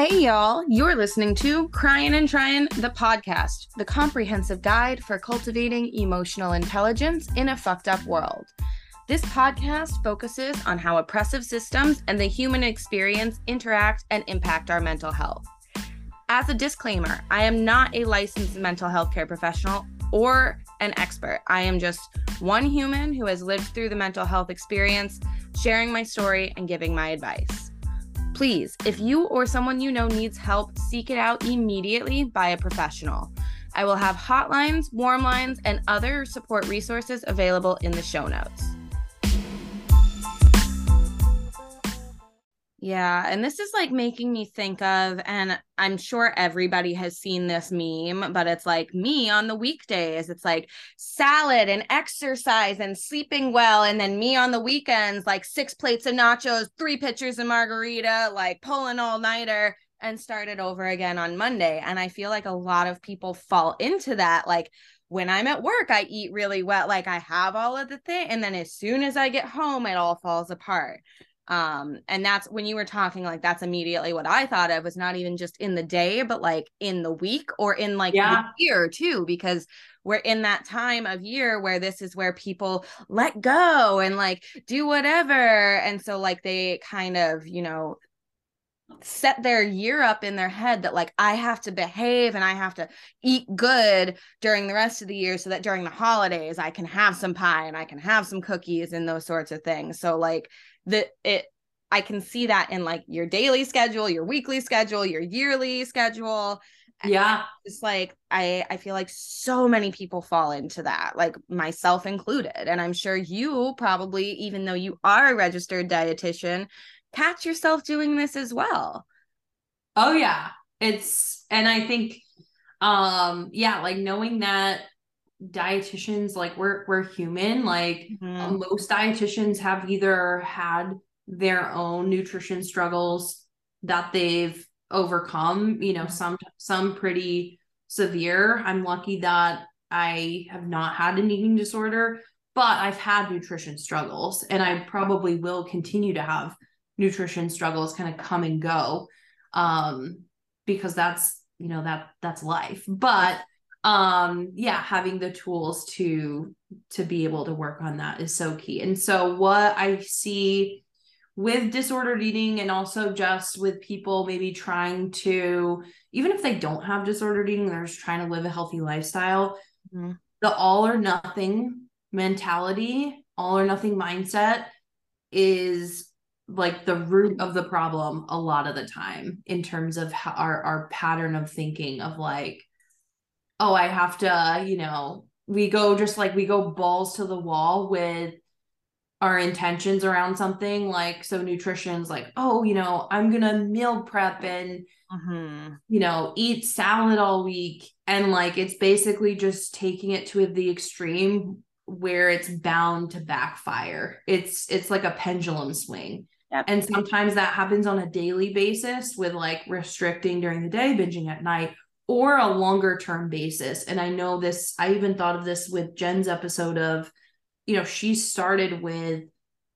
Hey, y'all. You're listening to Crying and Trying, the podcast, the comprehensive guide for cultivating emotional intelligence in a fucked up world. This podcast focuses on how oppressive systems and the human experience interact and impact our mental health. As a disclaimer, I am not a licensed mental health care professional or an expert. I am just one human who has lived through the mental health experience, sharing my story and giving my advice. Please, if you or someone you know needs help, seek it out immediately by a professional. I will have hotlines, warm lines, and other support resources available in the show notes. Yeah, and this is like making me think of, and I'm sure everybody has seen this meme, but it's like me on the weekdays. It's like salad and exercise and sleeping well. And then me on the weekends, like six plates of nachos, three pitchers of margarita, like pulling all nighter and start it over again on Monday. And I feel like a lot of people fall into that. Like, when I'm at work, I eat really well. Like I have all of the thing. And then as soon as I get home, it all falls apart um and that's when you were talking like that's immediately what i thought of was not even just in the day but like in the week or in like yeah. the year too because we're in that time of year where this is where people let go and like do whatever and so like they kind of you know set their year up in their head that like I have to behave and I have to eat good during the rest of the year so that during the holidays I can have some pie and I can have some cookies and those sorts of things. So like the it I can see that in like your daily schedule, your weekly schedule, your yearly schedule. Yeah. It's like I I feel like so many people fall into that, like myself included. And I'm sure you probably even though you are a registered dietitian, catch yourself doing this as well. Oh yeah. It's and I think um yeah, like knowing that dietitians like we're we're human like mm-hmm. most dietitians have either had their own nutrition struggles that they've overcome you know some some pretty severe i'm lucky that i have not had an eating disorder but i've had nutrition struggles and i probably will continue to have nutrition struggles kind of come and go um because that's you know that that's life but um yeah having the tools to to be able to work on that is so key and so what i see with disordered eating and also just with people maybe trying to even if they don't have disordered eating they're just trying to live a healthy lifestyle mm-hmm. the all or nothing mentality all or nothing mindset is like the root of the problem a lot of the time in terms of how our our pattern of thinking of like oh, I have to, you know, we go just like we go balls to the wall with our intentions around something like so nutrition's like oh you know i'm gonna meal prep and mm-hmm. you know eat salad all week and like it's basically just taking it to the extreme where it's bound to backfire it's it's like a pendulum swing yep. and sometimes that happens on a daily basis with like restricting during the day binging at night or a longer term basis. And I know this, I even thought of this with Jen's episode of, you know, she started with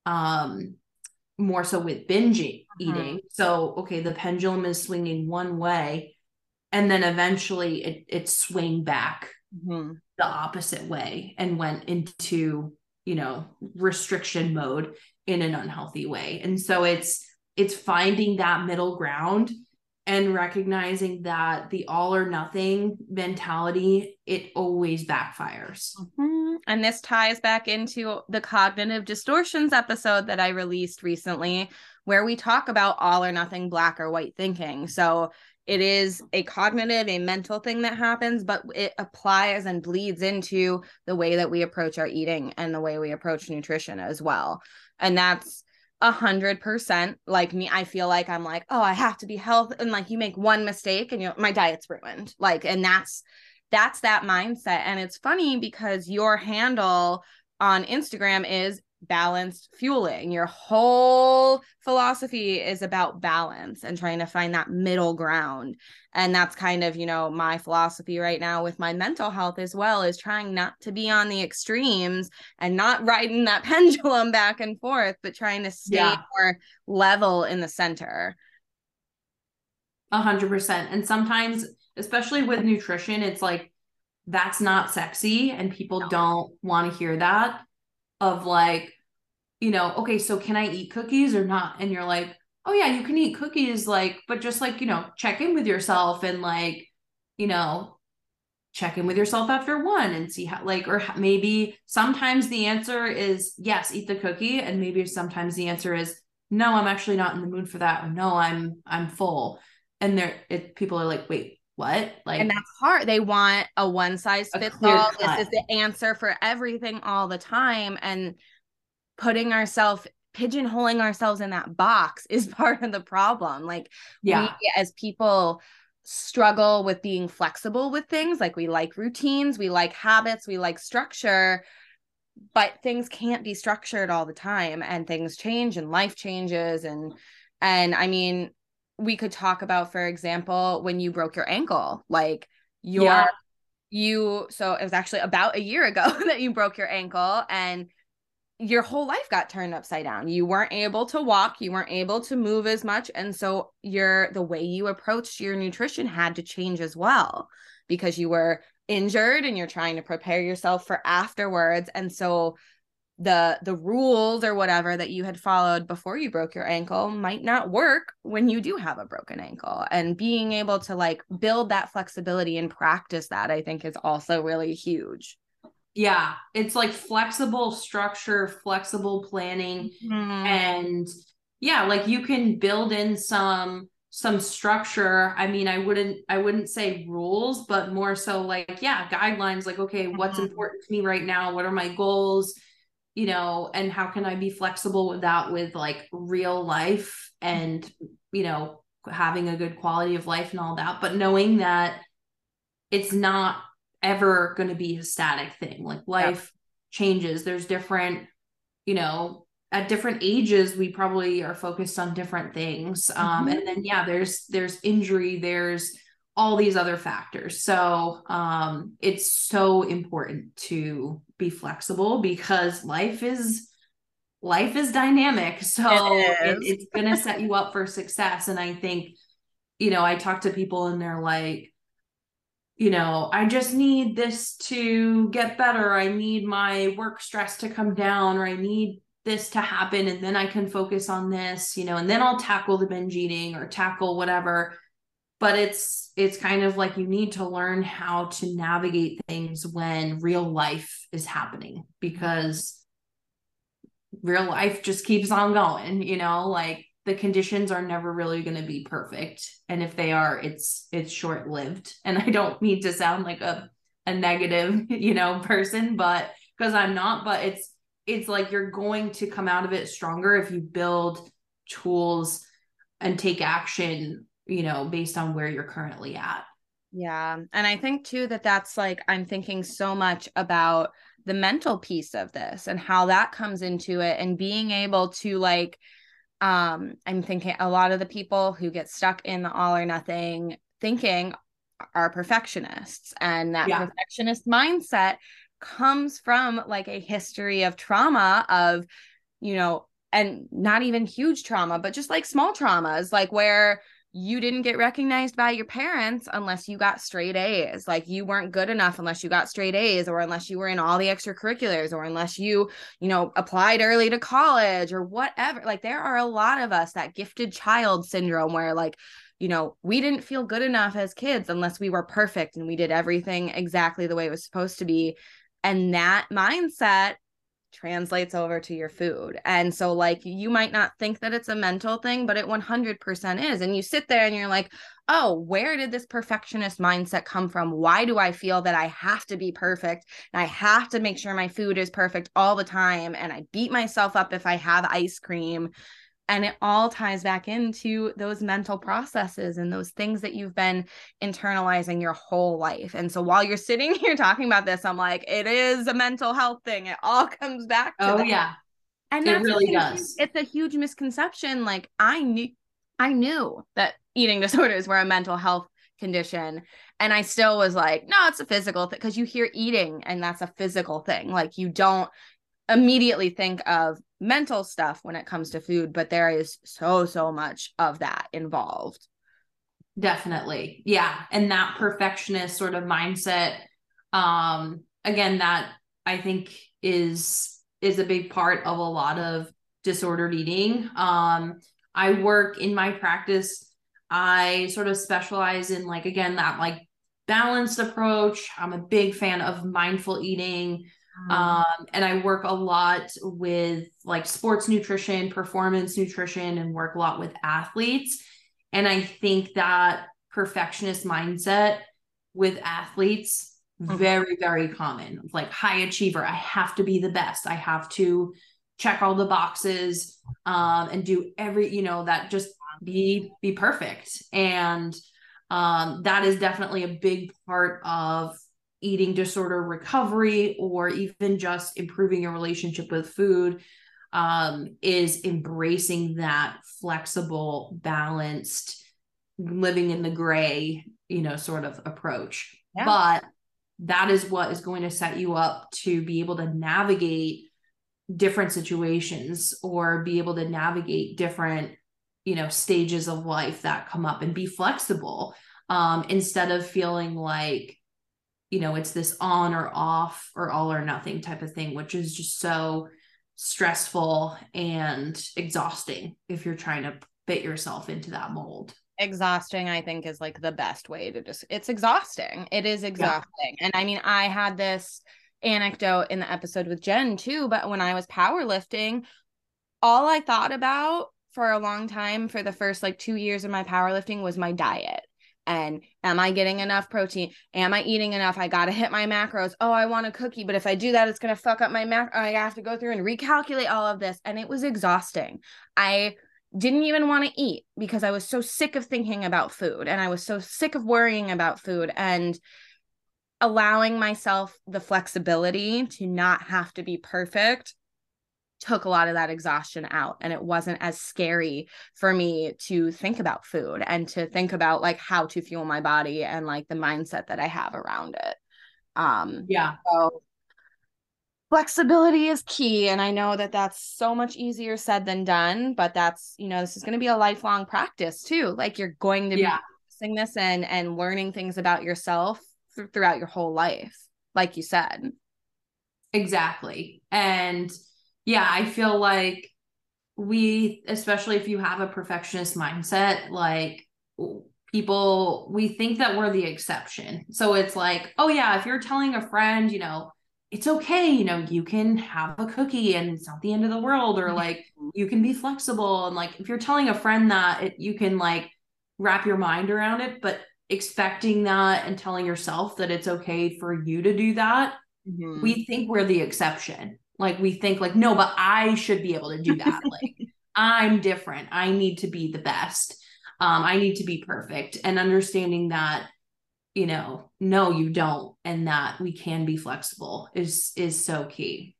um more so with binge mm-hmm. eating. So, okay, the pendulum is swinging one way and then eventually it it swing back mm-hmm. the opposite way and went into, you know, restriction mode in an unhealthy way. And so it's it's finding that middle ground and recognizing that the all or nothing mentality it always backfires. Mm-hmm. and this ties back into the cognitive distortions episode that i released recently where we talk about all or nothing black or white thinking. So it is a cognitive a mental thing that happens but it applies and bleeds into the way that we approach our eating and the way we approach nutrition as well. And that's a hundred percent like me i feel like i'm like oh i have to be healthy and like you make one mistake and you my diet's ruined like and that's that's that mindset and it's funny because your handle on instagram is balanced fueling. Your whole philosophy is about balance and trying to find that middle ground. And that's kind of, you know, my philosophy right now with my mental health as well is trying not to be on the extremes and not riding that pendulum back and forth, but trying to stay yeah. more level in the center. A hundred percent. And sometimes, especially with nutrition, it's like that's not sexy and people no. don't want to hear that of like, you know, okay, so can I eat cookies or not? And you're like, oh yeah, you can eat cookies, like, but just like, you know, check in with yourself and like, you know, check in with yourself after one and see how like or maybe sometimes the answer is yes eat the cookie and maybe sometimes the answer is no i'm actually not in the mood for that or no i'm i'm full and there it people are like wait what? Like and that's hard. They want a one size fits all. This is the answer for everything all the time and putting ourselves pigeonholing ourselves in that box is part of the problem. Like yeah. we, as people struggle with being flexible with things. Like we like routines we like habits we like structure but things can't be structured all the time and things change and life changes and and i mean we could talk about for example when you broke your ankle like your yeah. you so it was actually about a year ago that you broke your ankle and your whole life got turned upside down. You weren't able to walk, you weren't able to move as much and so your the way you approached your nutrition had to change as well because you were injured and you're trying to prepare yourself for afterwards and so the the rules or whatever that you had followed before you broke your ankle might not work when you do have a broken ankle and being able to like build that flexibility and practice that i think is also really huge yeah, it's like flexible structure, flexible planning mm-hmm. and yeah, like you can build in some some structure. I mean, I wouldn't I wouldn't say rules, but more so like yeah, guidelines like okay, mm-hmm. what's important to me right now? What are my goals? You know, and how can I be flexible with that with like real life and you know, having a good quality of life and all that, but knowing that it's not ever going to be a static thing. Like life yep. changes. There's different, you know, at different ages we probably are focused on different things. Um mm-hmm. and then yeah, there's there's injury, there's all these other factors. So, um it's so important to be flexible because life is life is dynamic. So it it, it's going to set you up for success and I think you know, I talk to people and they're like you know, I just need this to get better. I need my work stress to come down, or I need this to happen, and then I can focus on this, you know, and then I'll tackle the binge eating or tackle whatever. But it's it's kind of like you need to learn how to navigate things when real life is happening because real life just keeps on going, you know, like the conditions are never really going to be perfect. And if they are it's it's short lived and i don't mean to sound like a a negative you know person but because i'm not but it's it's like you're going to come out of it stronger if you build tools and take action you know based on where you're currently at yeah and i think too that that's like i'm thinking so much about the mental piece of this and how that comes into it and being able to like um i'm thinking a lot of the people who get stuck in the all or nothing thinking are perfectionists and that yeah. perfectionist mindset comes from like a history of trauma of you know and not even huge trauma but just like small traumas like where you didn't get recognized by your parents unless you got straight A's. Like you weren't good enough unless you got straight A's or unless you were in all the extracurriculars or unless you, you know, applied early to college or whatever. Like there are a lot of us that gifted child syndrome where like, you know, we didn't feel good enough as kids unless we were perfect and we did everything exactly the way it was supposed to be. And that mindset translates over to your food. And so, like, you might not think that it's a mental thing, but it 100% is. And you sit there and you're like, oh, where did this perfectionist mindset come from? Why do I feel that I have to be perfect and I have to make sure my food is perfect all the time? And I beat myself up if I have ice cream and it all ties back into those mental processes and those things that you've been internalizing your whole life. And so while you're sitting here talking about this, I'm like, it is a mental health thing. It all comes back to Oh that. yeah. And it really does. It's a huge misconception. Like I knew I knew that eating disorders were a mental health condition and i still was like no it's a physical thing because you hear eating and that's a physical thing like you don't immediately think of mental stuff when it comes to food, but there is so, so much of that involved. definitely yeah and that perfectionist sort of mindset um again that i think is is a big part of a lot of disordered eating um i work in my practice i sort of specialize in like again that like balanced approach i'm a big fan of mindful eating. Um and i work a lot with like sports nutrition performance nutrition and work a lot with athletes and I think that perfectionist mindset with athletes mm-hmm. very very common. Like high achiever, I have to be the best. I have to check all the boxes um, and do every, you know, that just be be perfect. And um, that is definitely a big part of eating disorder recovery or even just improving your relationship with food um, is embracing that flexible, balanced, living in the gray, you know, sort of approach. Yeah. But that is what is going to set you up to be able to navigate different situations or be able to navigate different you know stages of life that come up and be flexible um instead of feeling like you know it's this on or off or all or nothing type of thing which is just so stressful and exhausting if you're trying to fit yourself into that mold. Exhausting i think is like the best way to just it's exhausting. It is exhausting. Yeah. and i mean i had this anecdote in the episode with jen too but when i was powerlifting all i thought about for a long time for the first like two years of my powerlifting was my diet and am I getting enough protein? Am I eating enough? I got to hit my macros. Oh, I want a cookie, but if I do that, it's going to fuck up my macro. I have to go through and recalculate all of this. And it was exhausting. I didn't even want to eat because I was so sick of thinking about food and I was so sick of worrying about food and allowing myself the flexibility to not have to be perfect took a lot of that exhaustion out and it wasn't as scary for me to think about food and to think about like how to fuel my body and like the mindset that I have around it. Um yeah. So flexibility is key and I know that that's so much easier said than done, but that's, you know, this is going to be a lifelong practice too. Like you're going to yeah. be practicing this and and learning things about yourself th- throughout your whole life, like you said. Exactly. And yeah, I feel like we, especially if you have a perfectionist mindset, like people, we think that we're the exception. So it's like, oh, yeah, if you're telling a friend, you know, it's okay, you know, you can have a cookie and it's not the end of the world, or like you can be flexible. And like if you're telling a friend that, it, you can like wrap your mind around it, but expecting that and telling yourself that it's okay for you to do that, mm-hmm. we think we're the exception. Like we think like, no, but I should be able to do that. like I'm different. I need to be the best. Um, I need to be perfect. And understanding that, you know, no, you don't, and that we can be flexible is is so key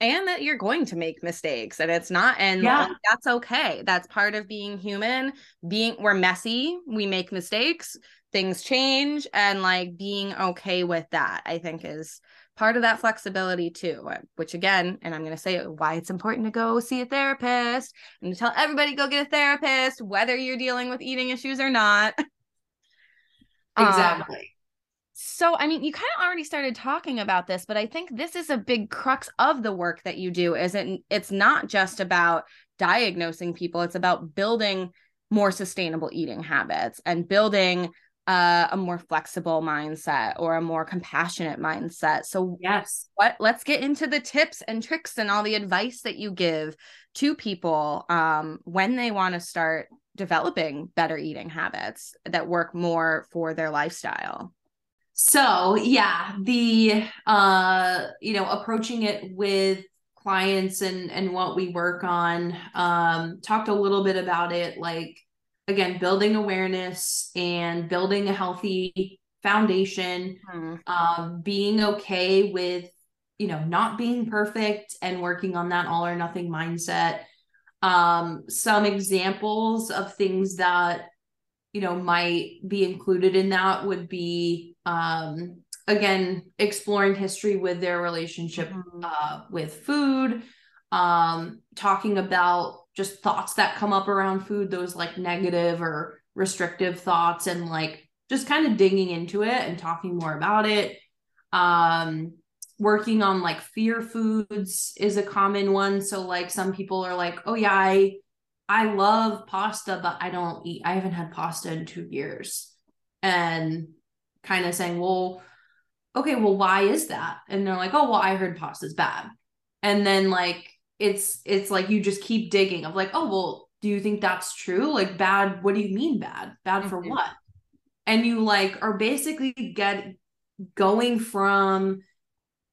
and that you're going to make mistakes and it's not and yeah. that's okay that's part of being human being we're messy we make mistakes things change and like being okay with that i think is part of that flexibility too which again and i'm going to say why it's important to go see a therapist and to tell everybody go get a therapist whether you're dealing with eating issues or not. Exactly. um, so i mean you kind of already started talking about this but i think this is a big crux of the work that you do is it it's not just about diagnosing people it's about building more sustainable eating habits and building uh, a more flexible mindset or a more compassionate mindset. So yes, what let's get into the tips and tricks and all the advice that you give to people um, when they want to start developing better eating habits that work more for their lifestyle. So, yeah, the uh, you know, approaching it with clients and and what we work on um talked a little bit about it like again building awareness and building a healthy foundation mm-hmm. um, being okay with you know not being perfect and working on that all or nothing mindset um, some examples of things that you know might be included in that would be um, again exploring history with their relationship mm-hmm. uh, with food um, talking about just thoughts that come up around food, those like negative or restrictive thoughts and like just kind of digging into it and talking more about it. Um, working on like fear foods is a common one. So like some people are like, oh yeah, I I love pasta, but I don't eat, I haven't had pasta in two years. And kind of saying, well, okay, well, why is that? And they're like, oh, well, I heard pasta's bad. And then like it's it's like you just keep digging of like, oh, well, do you think that's true? Like bad, what do you mean bad? Bad mm-hmm. for what? And you like are basically get going from,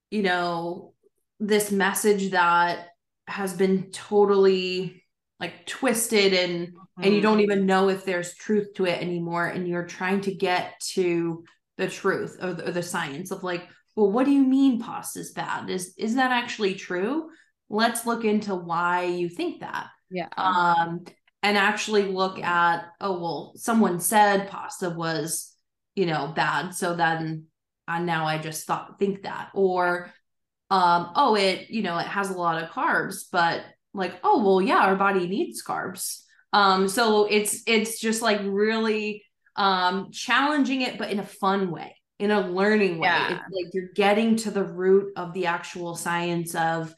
you know, this message that has been totally like twisted and mm-hmm. and you don't mm-hmm. even know if there's truth to it anymore and you're trying to get to the truth or the, or the science of like well what do you mean pasta is bad is is that actually true let's look into why you think that. Yeah. Um and actually look at oh well someone said pasta was you know bad so then uh, now i just thought think that. Or um oh it you know it has a lot of carbs but like oh well yeah our body needs carbs. Um so it's it's just like really um challenging it but in a fun way in a learning way. Yeah. it's like you're getting to the root of the actual science of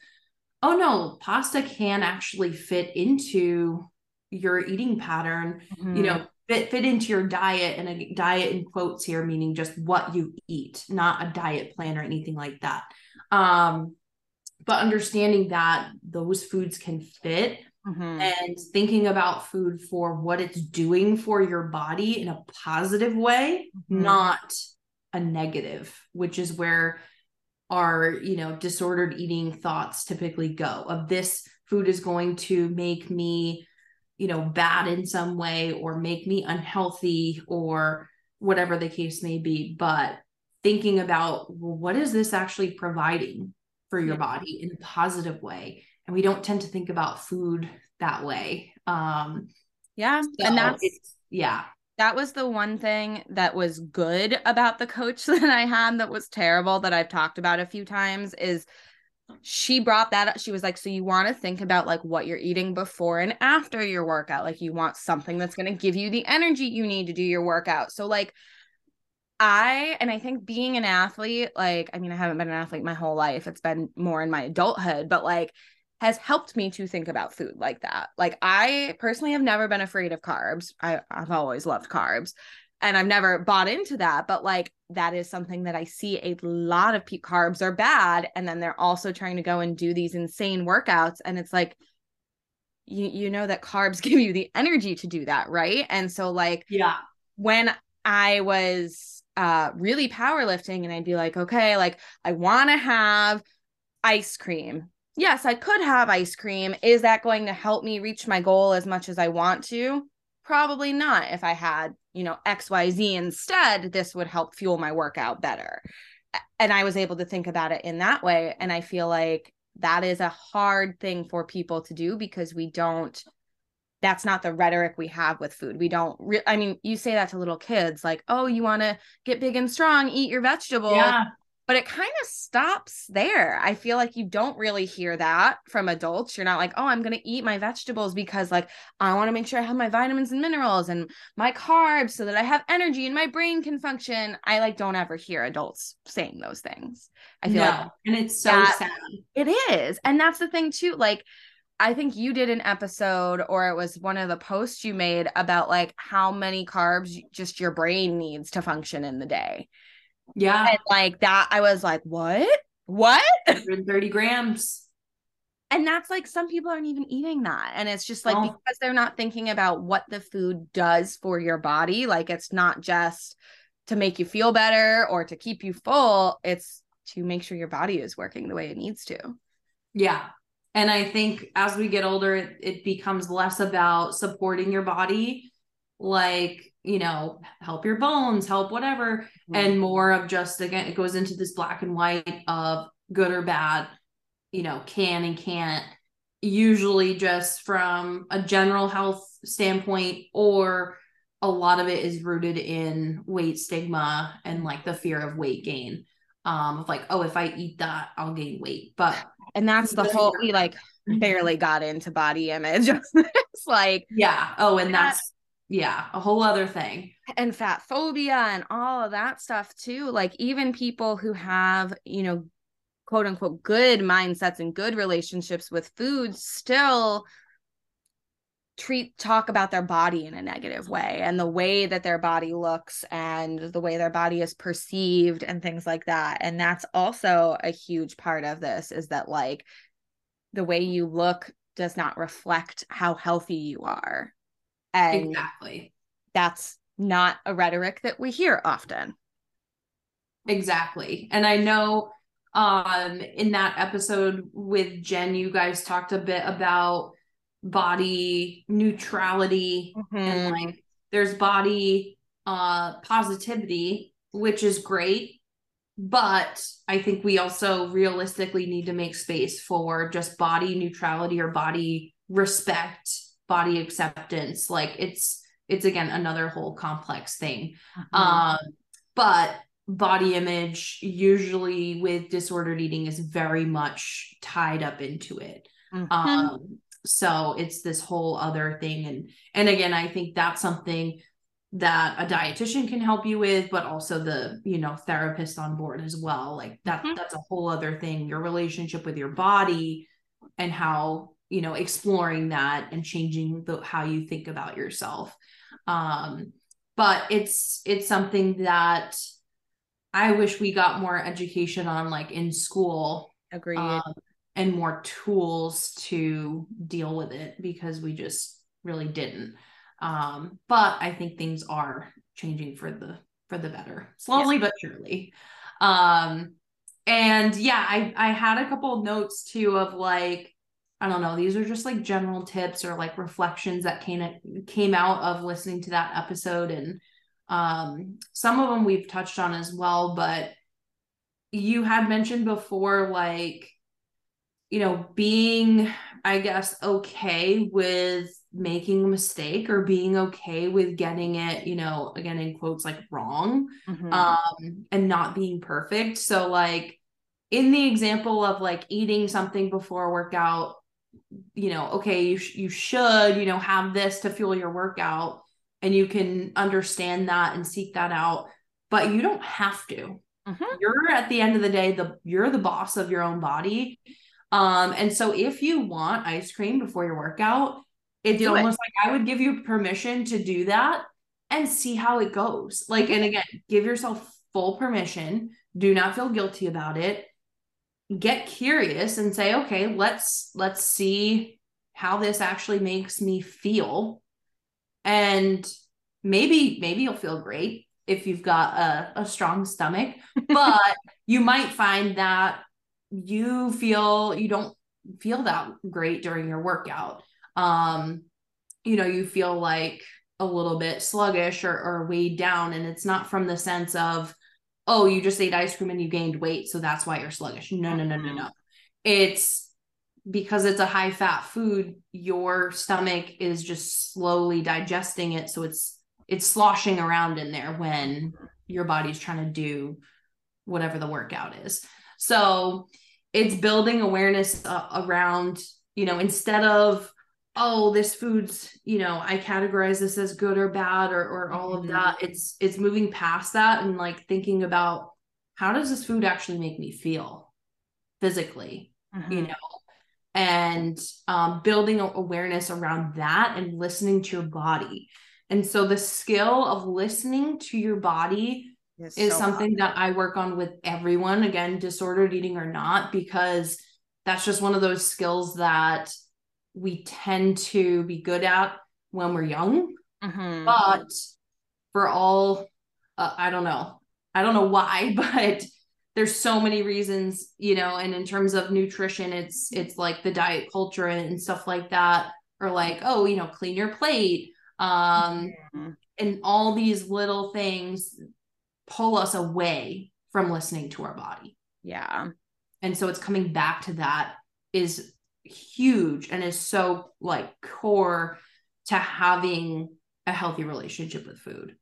oh no pasta can actually fit into your eating pattern mm-hmm. you know fit fit into your diet and a diet in quotes here meaning just what you eat not a diet plan or anything like that um but understanding that those foods can fit mm-hmm. and thinking about food for what it's doing for your body in a positive way mm-hmm. not a negative which is where our you know disordered eating thoughts typically go of this food is going to make me you know bad in some way or make me unhealthy or whatever the case may be. But thinking about well, what is this actually providing for your body in a positive way? And we don't tend to think about food that way. Um yeah so and that's yeah that was the one thing that was good about the coach that I had that was terrible that I've talked about a few times is she brought that up. She was like, So you want to think about like what you're eating before and after your workout. Like you want something that's going to give you the energy you need to do your workout. So, like, I and I think being an athlete, like, I mean, I haven't been an athlete my whole life. It's been more in my adulthood, but like has helped me to think about food like that. Like I personally have never been afraid of carbs. I, I've always loved carbs and I've never bought into that, but like that is something that I see a lot of pe- carbs are bad. And then they're also trying to go and do these insane workouts. And it's like, you, you know that carbs give you the energy to do that, right? And so like, yeah, when I was uh really powerlifting and I'd be like, okay, like I want to have ice cream. Yes, I could have ice cream. Is that going to help me reach my goal as much as I want to? Probably not. If I had, you know, XYZ instead, this would help fuel my workout better. And I was able to think about it in that way. And I feel like that is a hard thing for people to do because we don't that's not the rhetoric we have with food. We don't re- I mean, you say that to little kids like, "Oh, you want to get big and strong, eat your vegetables." Yeah. But it kind of stops there. I feel like you don't really hear that from adults. You're not like, "Oh, I'm going to eat my vegetables because like I want to make sure I have my vitamins and minerals and my carbs so that I have energy and my brain can function." I like don't ever hear adults saying those things. I feel no. like and it's so sad. It is. And that's the thing too, like I think you did an episode or it was one of the posts you made about like how many carbs just your brain needs to function in the day. Yeah. And like that, I was like, what? What? 130 grams. And that's like some people aren't even eating that. And it's just like oh. because they're not thinking about what the food does for your body. Like it's not just to make you feel better or to keep you full, it's to make sure your body is working the way it needs to. Yeah. And I think as we get older, it, it becomes less about supporting your body, like, you know, help your bones, help whatever, mm-hmm. and more of just, again, it goes into this black and white of good or bad, you know, can and can't, usually just from a general health standpoint, or a lot of it is rooted in weight stigma and like the fear of weight gain. Um, of like, oh, if I eat that, I'll gain weight. But and that's the whole we like barely got into body image. it's like yeah. Oh, and that's yeah, a whole other thing. And fat phobia and all of that stuff too. Like even people who have, you know, quote unquote good mindsets and good relationships with food still treat talk about their body in a negative way and the way that their body looks and the way their body is perceived and things like that and that's also a huge part of this is that like the way you look does not reflect how healthy you are and exactly. that's not a rhetoric that we hear often. Exactly. And i know um in that episode with jen you guys talked a bit about body neutrality mm-hmm. and like there's body uh positivity which is great but i think we also realistically need to make space for just body neutrality or body respect body acceptance like it's it's again another whole complex thing mm-hmm. um but body image usually with disordered eating is very much tied up into it mm-hmm. um so it's this whole other thing and and again i think that's something that a dietitian can help you with but also the you know therapist on board as well like that mm-hmm. that's a whole other thing your relationship with your body and how you know exploring that and changing the how you think about yourself um but it's it's something that i wish we got more education on like in school agreed um, and more tools to deal with it because we just really didn't. Um, but I think things are changing for the for the better, slowly yeah. but surely. Um, and yeah, I I had a couple notes too of like I don't know, these are just like general tips or like reflections that came came out of listening to that episode and um some of them we've touched on as well, but you had mentioned before like you know, being, I guess, okay with making a mistake or being okay with getting it, you know, again, in quotes, like wrong, mm-hmm. um, and not being perfect. So, like, in the example of like eating something before workout, you know, okay, you, sh- you should, you know, have this to fuel your workout and you can understand that and seek that out, but you don't have to. Mm-hmm. You're at the end of the day, the you're the boss of your own body um, and so if you want ice cream before your workout, it's do almost it. like I would give you permission to do that and see how it goes. Like, and again, give yourself full permission. Do not feel guilty about it. Get curious and say, okay, let's let's see how this actually makes me feel. And maybe, maybe you'll feel great if you've got a, a strong stomach, but you might find that you feel you don't feel that great during your workout um you know you feel like a little bit sluggish or, or weighed down and it's not from the sense of oh you just ate ice cream and you gained weight so that's why you're sluggish. No no no no no. It's because it's a high fat food your stomach is just slowly digesting it so it's it's sloshing around in there when your body's trying to do whatever the workout is. So it's building awareness uh, around, you know, instead of, oh, this food's, you know, I categorize this as good or bad or, or all mm-hmm. of that. It's, it's moving past that and like thinking about how does this food actually make me feel physically, mm-hmm. you know? and um, building awareness around that and listening to your body. And so the skill of listening to your body is so something hard. that I work on with everyone, again, disordered eating or not, because that's just one of those skills that we tend to be good at when we're young. Mm-hmm. But for all, uh, I don't know, I don't know why, but there's so many reasons, you know, and in terms of nutrition, it's it's like the diet culture and stuff like that, or like, oh, you know, clean your plate. Um, mm-hmm. and all these little things pull us away from listening to our body. Yeah. And so it's coming back to that is huge and is so like core to having a healthy relationship with food.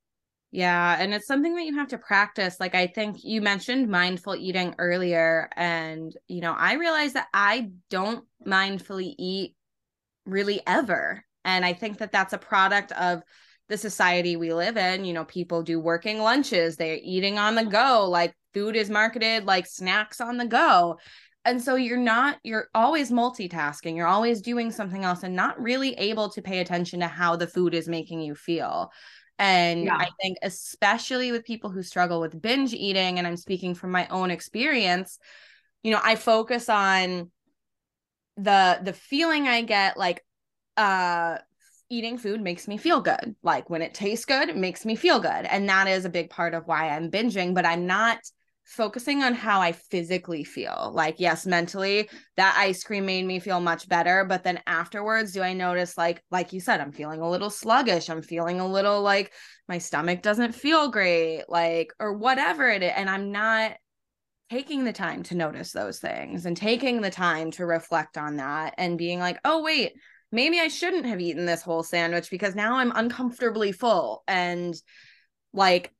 Yeah, and it's something that you have to practice. Like I think you mentioned mindful eating earlier and you know, I realize that I don't mindfully eat really ever. And I think that that's a product of the society we live in. You know, people do working lunches, they're eating on the go, like food is marketed like snacks on the go. And so you're not, you're always multitasking, you're always doing something else and not really able to pay attention to how the food is making you feel. And yeah. I think, especially with people who struggle with binge eating, and I'm speaking from my own experience, you know, I focus on the the feeling I get like uh eating food makes me feel good. Like when it tastes good, it makes me feel good. And that is a big part of why I'm binging, but I'm not focusing on how I physically feel. Like, yes, mentally, that ice cream made me feel much better. But then afterwards, do I notice, like, like you said, I'm feeling a little sluggish. I'm feeling a little like my stomach doesn't feel great, like, or whatever it is. And I'm not taking the time to notice those things and taking the time to reflect on that and being like, oh, wait, maybe I shouldn't have eaten this whole sandwich because now I'm uncomfortably full. And like,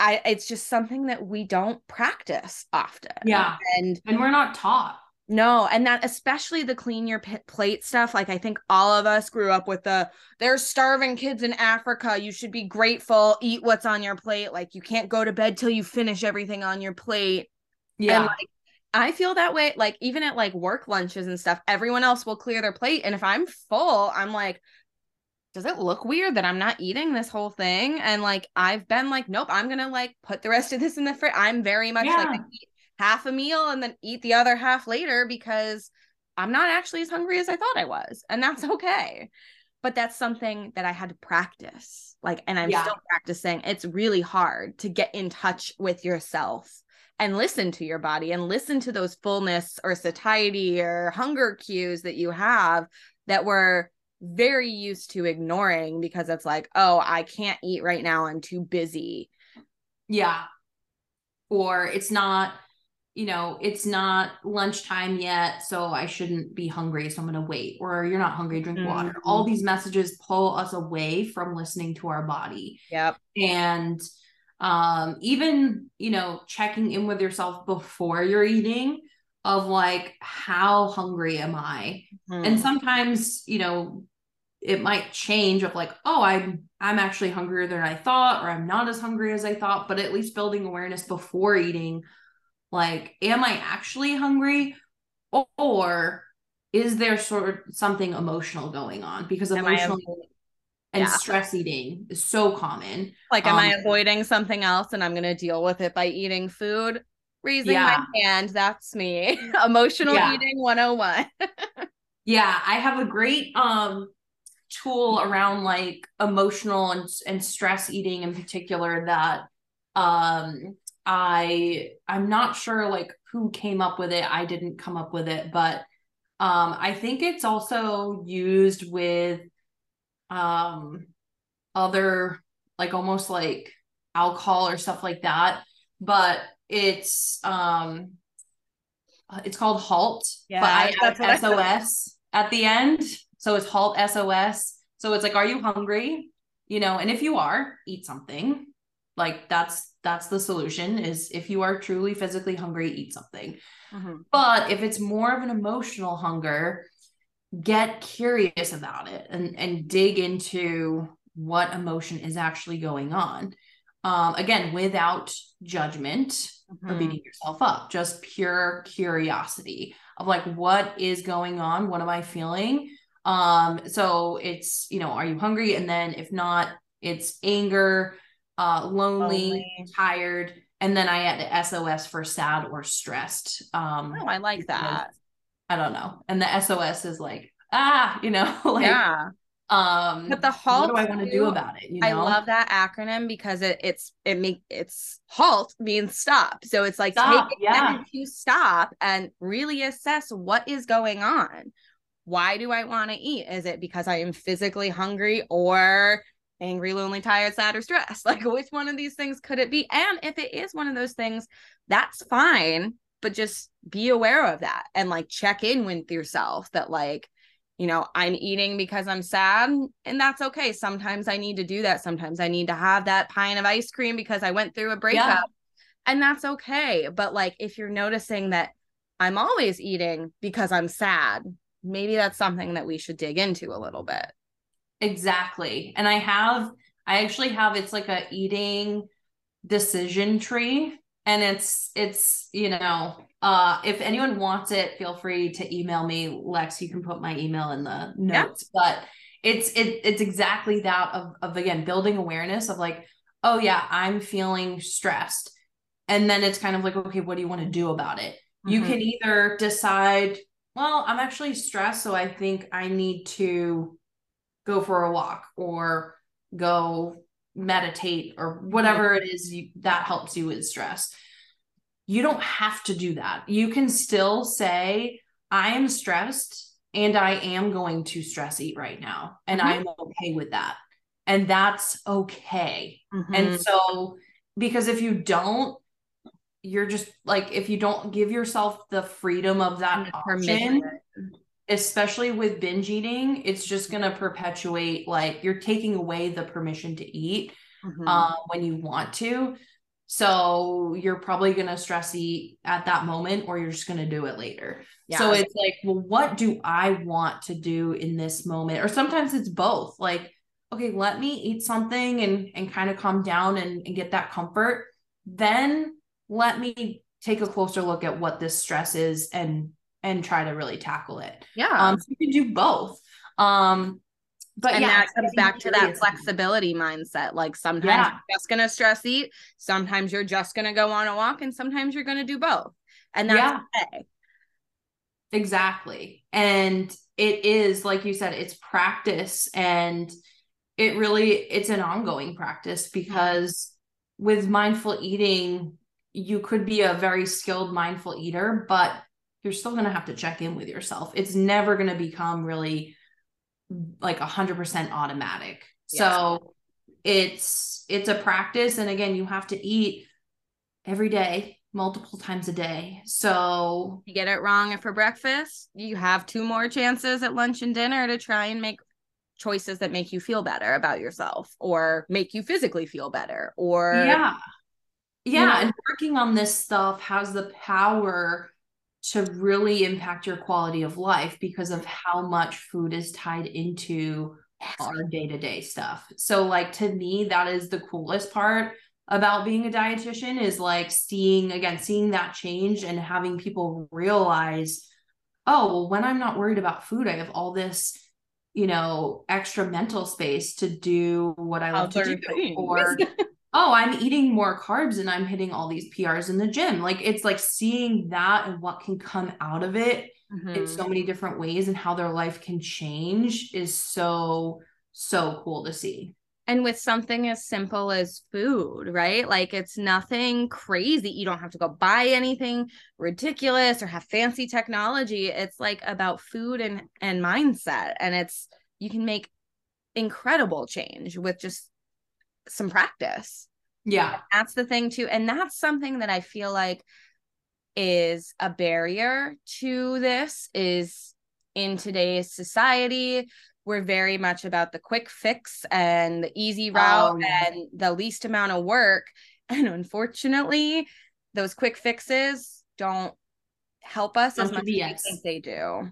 I, it's just something that we don't practice often. Yeah. And and we're not taught. No, and that especially the clean your plate stuff. Like I think all of us grew up with the there's starving kids in Africa. You should be grateful. Eat what's on your plate. Like you can't go to bed till you finish everything on your plate. Yeah. And like I feel that way. Like even at like work lunches and stuff, everyone else will clear their plate, and if I'm full, I'm like, does it look weird that I'm not eating this whole thing? And like I've been like, nope, I'm gonna like put the rest of this in the fridge. I'm very much yeah. like half a meal and then eat the other half later because I'm not actually as hungry as I thought I was. And that's okay. But that's something that I had to practice. Like, and I'm yeah. still practicing. It's really hard to get in touch with yourself and listen to your body and listen to those fullness or satiety or hunger cues that you have that we're very used to ignoring because it's like, oh, I can't eat right now. I'm too busy. Yeah. Or it's not you know, it's not lunchtime yet, so I shouldn't be hungry, so I'm going to wait. Or you're not hungry, drink mm-hmm. water. All these messages pull us away from listening to our body. Yep. And um even, you know, checking in with yourself before you're eating of like how hungry am I? Mm-hmm. And sometimes, you know, it might change of like, oh, I'm I'm actually hungrier than I thought or I'm not as hungry as I thought, but at least building awareness before eating like, am I actually hungry? Or is there sort of something emotional going on? Because emotional and yeah. stress eating is so common. Like, am um, I avoiding something else and I'm going to deal with it by eating food? Raising yeah. my hand, that's me. Emotional yeah. eating 101. yeah, I have a great um tool around like emotional and, and stress eating in particular that um I I'm not sure like who came up with it. I didn't come up with it, but um I think it's also used with um other like almost like alcohol or stuff like that, but it's um it's called halt yeah, but i add sos at the end so it's halt sos so it's like are you hungry? You know and if you are eat something. Like that's that's the solution is if you are truly physically hungry eat something. Mm-hmm. but if it's more of an emotional hunger get curious about it and and dig into what emotion is actually going on. Um again without judgment mm-hmm. or beating yourself up just pure curiosity of like what is going on? What am i feeling um so it's you know are you hungry and then if not it's anger uh, lonely, lonely, tired, and then I add the SOS for sad or stressed. Um, oh, I like that. I don't know. And the SOS is like, ah, you know, like, yeah. Um, but the halt. What do I want to do about it? You know? I love that acronym because it it's it make it's halt means stop. So it's like stop, take yeah. to stop and really assess what is going on. Why do I want to eat? Is it because I am physically hungry or angry, lonely, tired, sad, or stressed. Like, which one of these things could it be? And if it is one of those things, that's fine, but just be aware of that and like check in with yourself that, like, you know, I'm eating because I'm sad, and that's okay. Sometimes I need to do that. Sometimes I need to have that pint of ice cream because I went through a breakup, yeah. and that's okay. But like, if you're noticing that I'm always eating because I'm sad, maybe that's something that we should dig into a little bit. exactly and i have i actually have it's like a eating decision tree and it's it's you know uh if anyone wants it feel free to email me lex you can put my email in the notes yeah. but it's it it's exactly that of of again building awareness of like oh yeah i'm feeling stressed and then it's kind of like okay what do you want to do about it mm-hmm. you can either decide well i'm actually stressed so i think i need to go for a walk or go meditate or whatever it is you, that helps you with stress. You don't have to do that. You can still say, I am stressed and I am going to stress eat right now. And mm-hmm. I am okay with that. And that's okay. Mm-hmm. And so, because if you don't, you're just like, if you don't give yourself the freedom of that option, especially with binge eating, it's just going to perpetuate like you're taking away the permission to eat mm-hmm. um, when you want to. So you're probably going to stress eat at that moment or you're just going to do it later. Yeah. So it's like, well, what do I want to do in this moment? Or sometimes it's both. Like, okay, let me eat something and and kind of calm down and, and get that comfort. Then let me take a closer look at what this stress is and and try to really tackle it. Yeah. Um, so you can do both. Um, but and yeah, that comes back to that flexibility mindset. Like sometimes yeah. you're just gonna stress eat, sometimes you're just gonna go on a walk, and sometimes you're gonna do both. And that's yeah. okay. Exactly. And it is, like you said, it's practice and it really it's an ongoing practice because with mindful eating, you could be a very skilled mindful eater, but you're still going to have to check in with yourself. It's never going to become really like a hundred percent automatic. So it's it's a practice. And again, you have to eat every day, multiple times a day. So you get it wrong for breakfast, you have two more chances at lunch and dinner to try and make choices that make you feel better about yourself or make you physically feel better or yeah yeah you know, and working on this stuff has the power to really impact your quality of life because of how much food is tied into our day-to-day stuff. So like to me that is the coolest part about being a dietitian is like seeing again seeing that change and having people realize oh well when I'm not worried about food I have all this you know extra mental space to do what I love to do or oh, I'm eating more carbs and I'm hitting all these PRs in the gym. Like it's like seeing that and what can come out of it mm-hmm. in so many different ways and how their life can change is so, so cool to see. And with something as simple as food, right? Like it's nothing crazy. You don't have to go buy anything ridiculous or have fancy technology. It's like about food and and mindset and it's you can make incredible change with just some practice. Yeah. And that's the thing too. And that's something that I feel like is a barrier to this is in today's society we're very much about the quick fix and the easy route oh, and the least amount of work and unfortunately those quick fixes don't help us as much as I think they do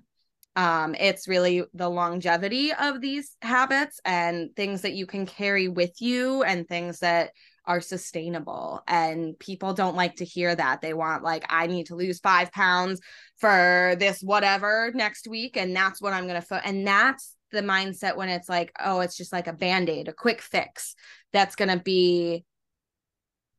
um, it's really the longevity of these habits and things that you can carry with you and things that are sustainable. And people don't like to hear that. They want, like, I need to lose five pounds for this whatever next week. And that's what I'm going to, fo-. and that's the mindset when it's like, oh, it's just like a band aid, a quick fix that's going to be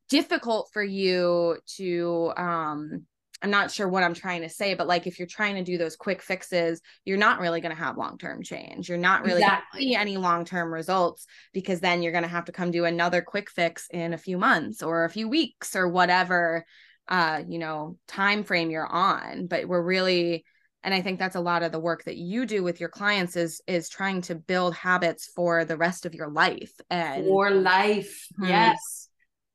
difficult for you to um I'm not sure what I'm trying to say, but like if you're trying to do those quick fixes, you're not really going to have long term change. You're not really exactly. going to see any long term results because then you're going to have to come do another quick fix in a few months or a few weeks or whatever uh you know time frame you're on. But we're really and i think that's a lot of the work that you do with your clients is is trying to build habits for the rest of your life and for life. Hmm yes.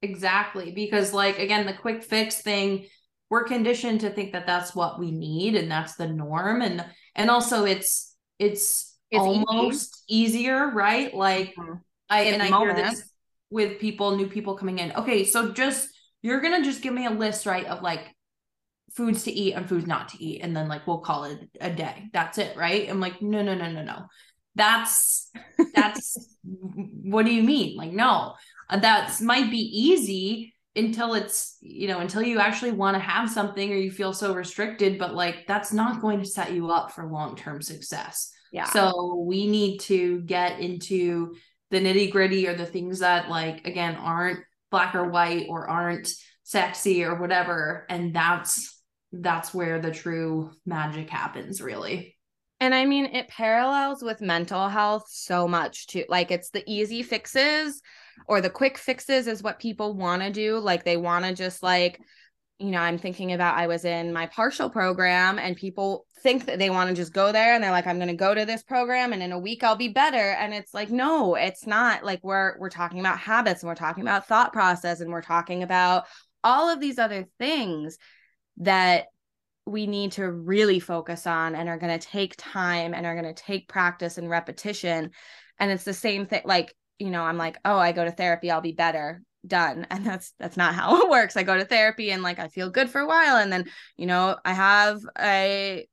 Exactly. Because like again the quick fix thing we're conditioned to think that that's what we need and that's the norm. And and also it's it's, it's almost easy. easier right? Like mm-hmm. i In and i moment. hear this with people new people coming in. Okay so just you're gonna just give me a list right of like foods to eat and foods not to eat and then like we'll call it a day. That's it right? I'm like no no no no no. That's that's what do you mean? Like no. Uh, that might be easy until it's you know until you actually want to have something or you feel so restricted but like that's not going to set you up for long-term success. Yeah. So we need to get into the nitty gritty or the things that like again aren't black or white or aren't sexy or whatever and that's that's where the true magic happens really. And I mean, it parallels with mental health so much too. Like, it's the easy fixes or the quick fixes is what people want to do. Like, they want to just, like, you know, I'm thinking about I was in my partial program and people think that they want to just go there and they're like, I'm going to go to this program and in a week I'll be better. And it's like, no, it's not. Like, we're, we're talking about habits and we're talking about thought process and we're talking about all of these other things that we need to really focus on and are going to take time and are going to take practice and repetition and it's the same thing like you know i'm like oh i go to therapy i'll be better. Done. And that's that's not how it works. I go to therapy and like i feel good for a while and then you know i have a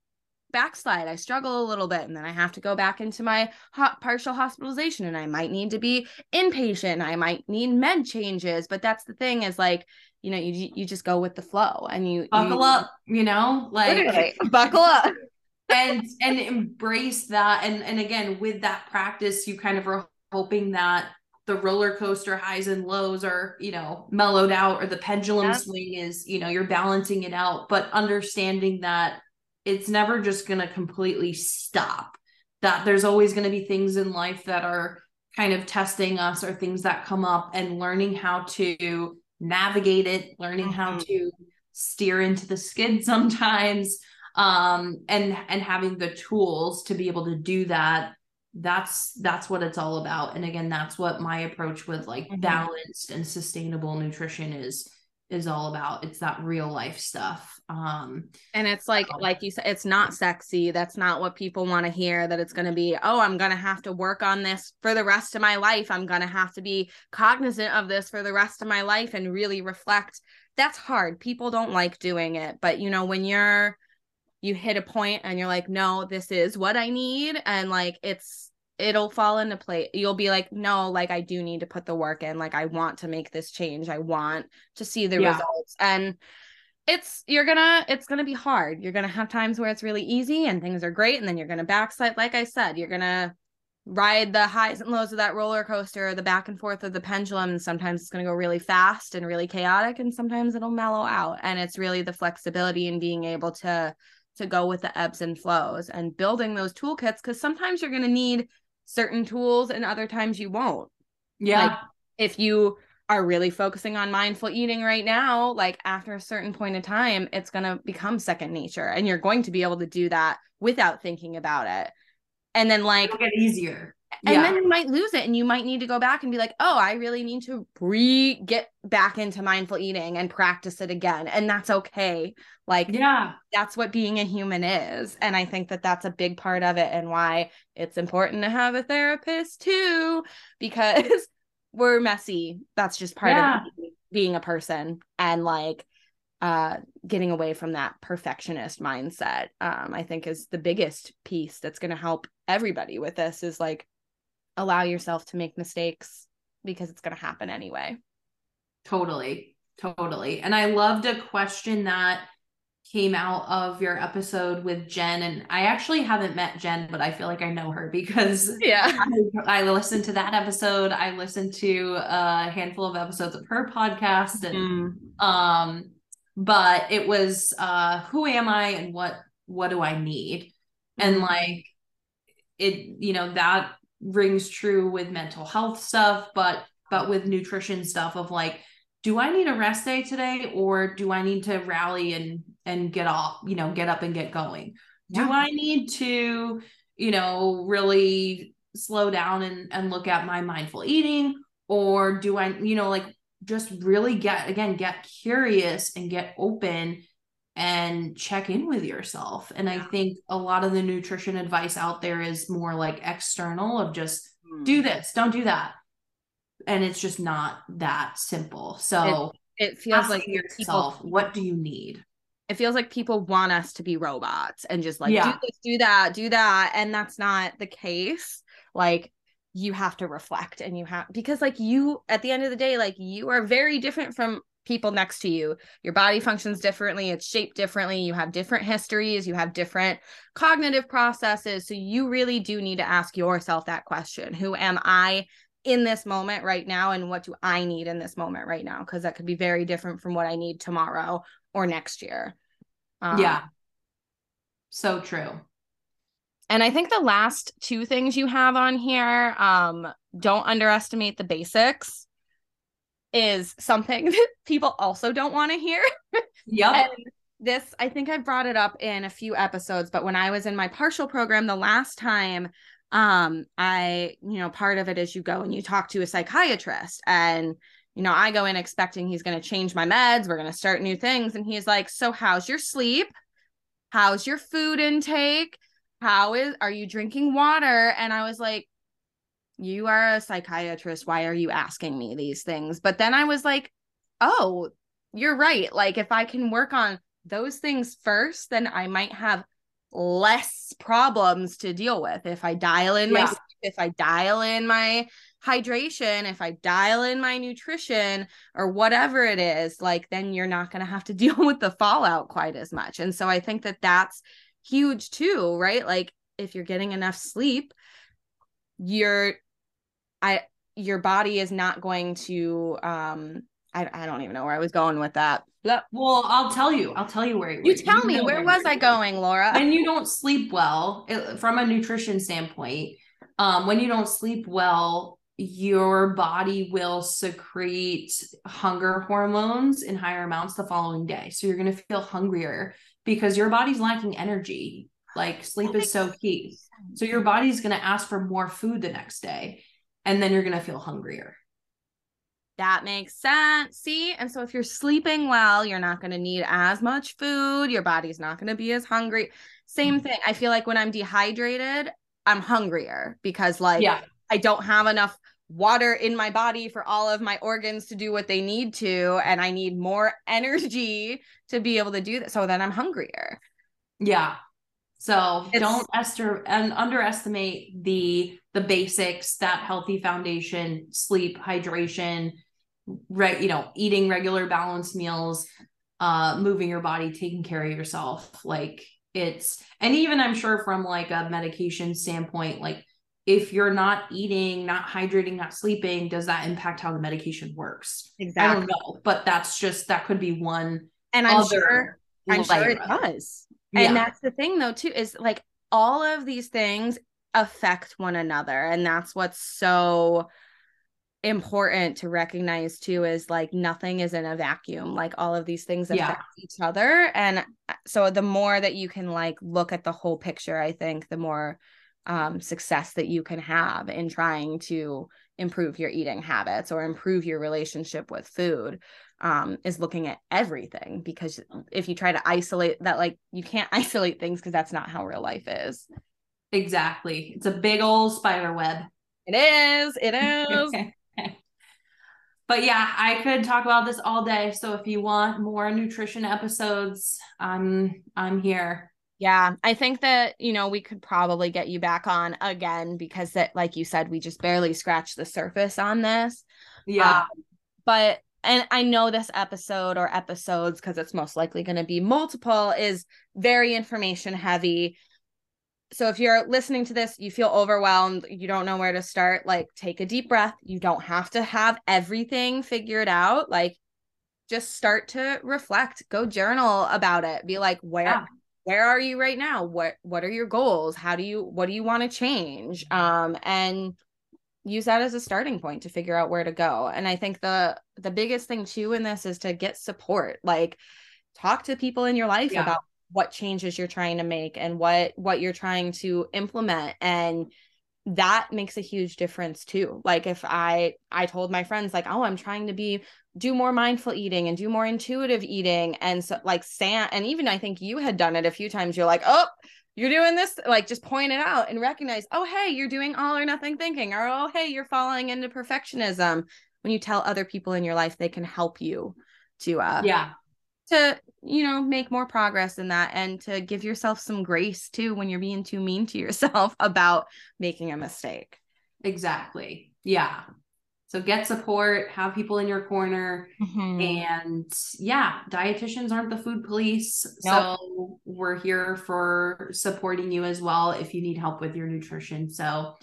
backslide. I struggle a little bit and then i have to go back into my hot partial hospitalization and i might need to be inpatient. I might need med changes. But that's the thing is like you know you you just go with the flow and you buckle you, up you know? Like buckle up. and and embrace that. And and again with that practice you kind of are hoping that the roller coaster highs and lows are you know mellowed out or the pendulum yep. swing is you know you're balancing it out but understanding that it's never just going to completely stop that there's always going to be things in life that are kind of testing us or things that come up and learning how to navigate it, learning mm-hmm. how to steer into the skid sometimes um and and having the tools to be able to do that that's that's what it's all about. And again that's what my approach with like mm-hmm. balanced and sustainable nutrition is is all about. It's that real life stuff. Um and it's like um, like you said it's not sexy. That's not what people want to hear that it's going to be oh i'm going to have to work on this for the rest of my life. I'm going to have to be cognizant of this for the rest of my life and really reflect. That's hard. People don't like doing it. But you know when you're you hit a point and you're like no this is what i need and like it's it'll fall into place. You'll be like, no, like I do need to put the work in. Like I want to make this change. I want to see the yeah. results. And it's you're gonna it's gonna be hard. You're gonna have times where it's really easy and things are great, and then you're gonna backslide. Like I said, you're gonna ride the highs and lows of that roller coaster, the back and forth of the pendulum. And sometimes it's gonna go really fast and really chaotic, and sometimes it'll mellow out. And it's really the flexibility and being able to to go with the ebbs and flows and building those toolkits because sometimes you're going to need certain tools and other times you won't. Yeah. Like if you are really focusing on mindful eating right now, like after a certain point of time, it's going to become second nature and you're going to be able to do that without thinking about it. And then like It'll get easier and yeah. then you might lose it and you might need to go back and be like oh i really need to re get back into mindful eating and practice it again. And that's okay. Like yeah. that's what being a human is. And i think that that's a big part of it and why it's important to have a therapist too because we're messy. That's just part yeah. of being a person and like uh getting away from that perfectionist mindset um i think is the biggest piece that's going to help everybody with this is like allow yourself to make mistakes because it's going to happen anyway. Totally. Totally. And I loved a question that came out of your episode with Jen. And I actually haven't met Jen, but I feel like I know her because yeah, I, I listened to that episode. I listened to a handful of episodes of her podcast and mm. um but it was uh who am I and what what do I need? And mm. like it, you know, that rings true with mental health stuff, but but with nutrition stuff of like, do I need a rest day today or do I need to rally and and get off, you know, get up and get going? Yeah. Do I need to, you know, really slow down and, and look at my mindful eating? Or do I, you know, like just really get again, get curious and get open and check in with yourself. And I think a lot of the nutrition advice out there is more like external of just mm. do this, don't do that. And it's just not that simple. So it, it feels like yourself, people, what do you need? It feels like people want us to be robots and just like yeah. do this, do that, do that. And that's not the case. like you have to reflect and you have because like you at the end of the day like you are very different from people next to you. Your body functions differently it's shaped differently you have different histories you have different cognitive processes. So you really do need to ask yourself that question. Who am i in this moment right now and what do i need in this moment right now? Because that could be very different from what i need tomorrow or next year. Um, yeah. So true. And i think the last two things you have on here um don't underestimate the basics is something that people also don't want to hear. Yep. this, I think I brought it up in a few episodes, but when I was in my partial program the last time, um, I, you know, part of it is you go and you talk to a psychiatrist and you know, I go in expecting he's going to change my meds, we're going to start new things and he's like, "So how's your sleep? How's your food intake? How is are you drinking water?" And I was like, you are a psychiatrist. Why are you asking me these things? But then I was like, oh, you're right. Like, if I can work on those things first, then I might have less problems to deal with. If I dial in yeah. my, if I dial in my hydration, if I dial in my nutrition or whatever it is, like, then you're not going to have to deal with the fallout quite as much. And so I think that that's huge too, right? Like, if you're getting enough sleep, you're I your body is not going to um I, I don't even know where I was going with that. Well, I'll tell you. I'll tell you where you, you tell me where, where was I going, Laura? When you don't sleep well, it, from a nutrition standpoint, um, when you don't sleep well, your body will secrete hunger hormones in higher amounts the following day. So you're going to feel hungrier because your body's lacking energy. Like sleep is so key. So your body's going to ask for more food the next day and then you're going to feel hungrier. That makes sense. See? And so if you're sleeping well, you're not going to need as much food. Your body's not going to be as hungry. Same mm-hmm. thing. I feel like when I'm dehydrated, I'm hungrier because like yeah. I don't have enough water in my body for all of my organs to do what they need to and I need more energy to be able to do that. So then I'm hungrier. Yeah. So it's, don't ester- and underestimate the the basics, that healthy foundation, sleep, hydration, right, you know, eating regular balanced meals, uh, moving your body, taking care of yourself. Like it's and even I'm sure from like a medication standpoint, like if you're not eating, not hydrating, not sleeping, does that impact how the medication works? Exactly. I don't know, but that's just that could be one. And I'm sure I'm sure it does. And yeah. that's the thing though too is like all of these things affect one another and that's what's so important to recognize too is like nothing is in a vacuum like all of these things affect yeah. each other and so the more that you can like look at the whole picture i think the more um, success that you can have in trying to improve your eating habits or improve your relationship with food um, is looking at everything because if you try to isolate that, like you can't isolate things because that's not how real life is. Exactly. It's a big old spider web. It is. It is. but yeah, I could talk about this all day. So if you want more nutrition episodes, I'm I'm here. Yeah, I think that, you know, we could probably get you back on again because that like you said we just barely scratched the surface on this. Yeah. Um, but and I know this episode or episodes because it's most likely going to be multiple is very information heavy. So if you're listening to this, you feel overwhelmed, you don't know where to start, like take a deep breath. You don't have to have everything figured out. Like just start to reflect, go journal about it. Be like, where yeah. where are you right now? What what are your goals? How do you what do you want to change? Um and use that as a starting point to figure out where to go. And i think the the biggest thing too in this is to get support like talk to people in your life yeah. about what changes you're trying to make and what what you're trying to implement. And that makes a huge difference too. Like if i i told my friends like oh i'm trying to be do more mindful eating and do more intuitive eating. And so like sam and even i think you had done it a few times you're like oh you're doing this like just point it out and recognize oh hey you're doing all or nothing thinking or oh hey you're falling into perfectionism when you tell other people in your life they can help you to uh yeah. to you know make more progress in that and to give yourself some grace too when you're being too mean to yourself about making a mistake. Exactly. Yeah so get support have people in your corner Mhm. and yeah dietitians aren't the food police Nope. so we're here for supporting you as well if you need help with your nutrition so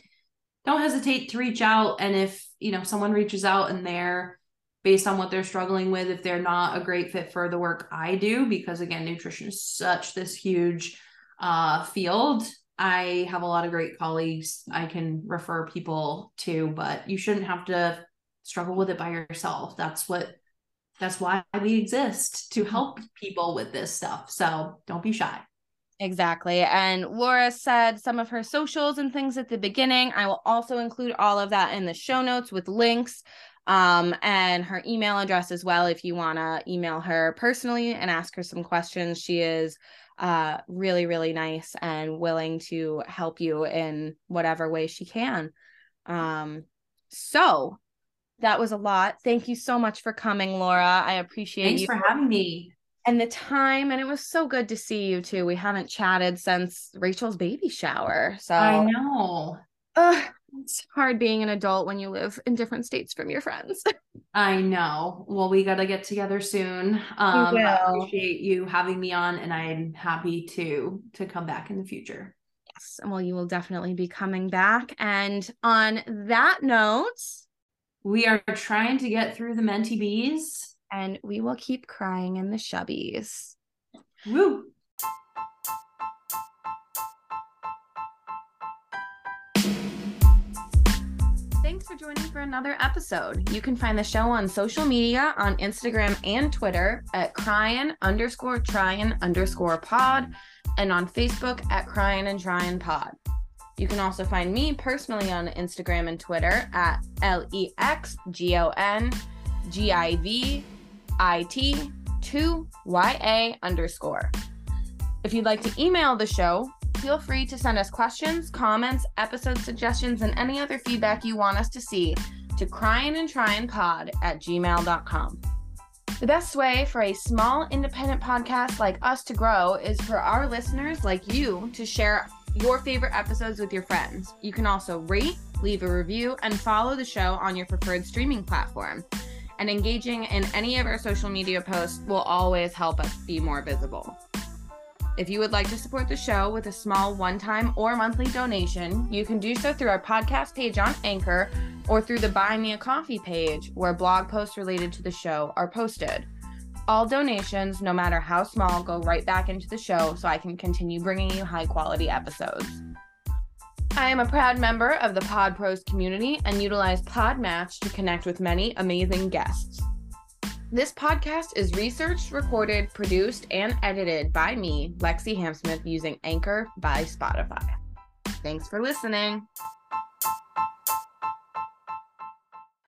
don't hesitate to reach out and if you know someone reaches out and they're based on what they're struggling with if they're not a great fit for the work i do because again nutrition is such this huge uh field i have a lot of great colleagues i can refer people to but you shouldn't have to struggle with it by yourself that's what that's why we exist to help people with this stuff so don't be shy Exactly. And Laura said some of her socials and things at the beginning. I will also include all of that in the show notes with links um, and her email address as well if you want to email her personally and ask her some questions. She is uh, really, really nice and willing to help you in whatever way she can. Um, so that was a lot. Thank you so much for coming, Laura. I appreciate thanks you for having me and the time and it was so good to see you too we haven't chatted since rachel's baby shower so i know Ugh, it's hard being an adult when you live in different states from your friends I know. Well, we got to get together soon. Um, I appreciate you having me on, and I'm happy to to come back in the future. yes and well you will definitely be coming back and on that note We are trying to get through the Menti Bees. and we will keep crying in the shubbies Woo! For joining for another episode. You can find the show on social media on Instagram and Twitter at cryin underscore tryin underscore pod and on Facebook at cryin and tryin pod. You can also find me personally on Instagram and Twitter at L E X G O N G I V I T 2 Y A underscore. If you'd like to email the show, feel free to send us questions, comments, episode suggestions, and any other feedback you want us to see to cryin and tryin pod at gmail.com. The best way for a small independent podcast like us to grow is for our listeners like you to share your favorite episodes with your friends. You can also rate, leave a review, and follow the show on your preferred streaming platform. And engaging in any of our social media posts will always help us be more visible. If you would like to support the show with a small one time or monthly donation, you can do so through our podcast page on Anchor or through the Buy Me a Coffee page, where blog posts related to the show are posted. All donations, no matter how small, go right back into the show so I can continue bringing you high quality episodes. I am a proud member of the Pod Pros community and utilize Podmatch to connect with many amazing guests. This podcast is researched, recorded, produced, and edited by me, Lexi Hamsmith, using Anchor by Spotify. Thanks for listening.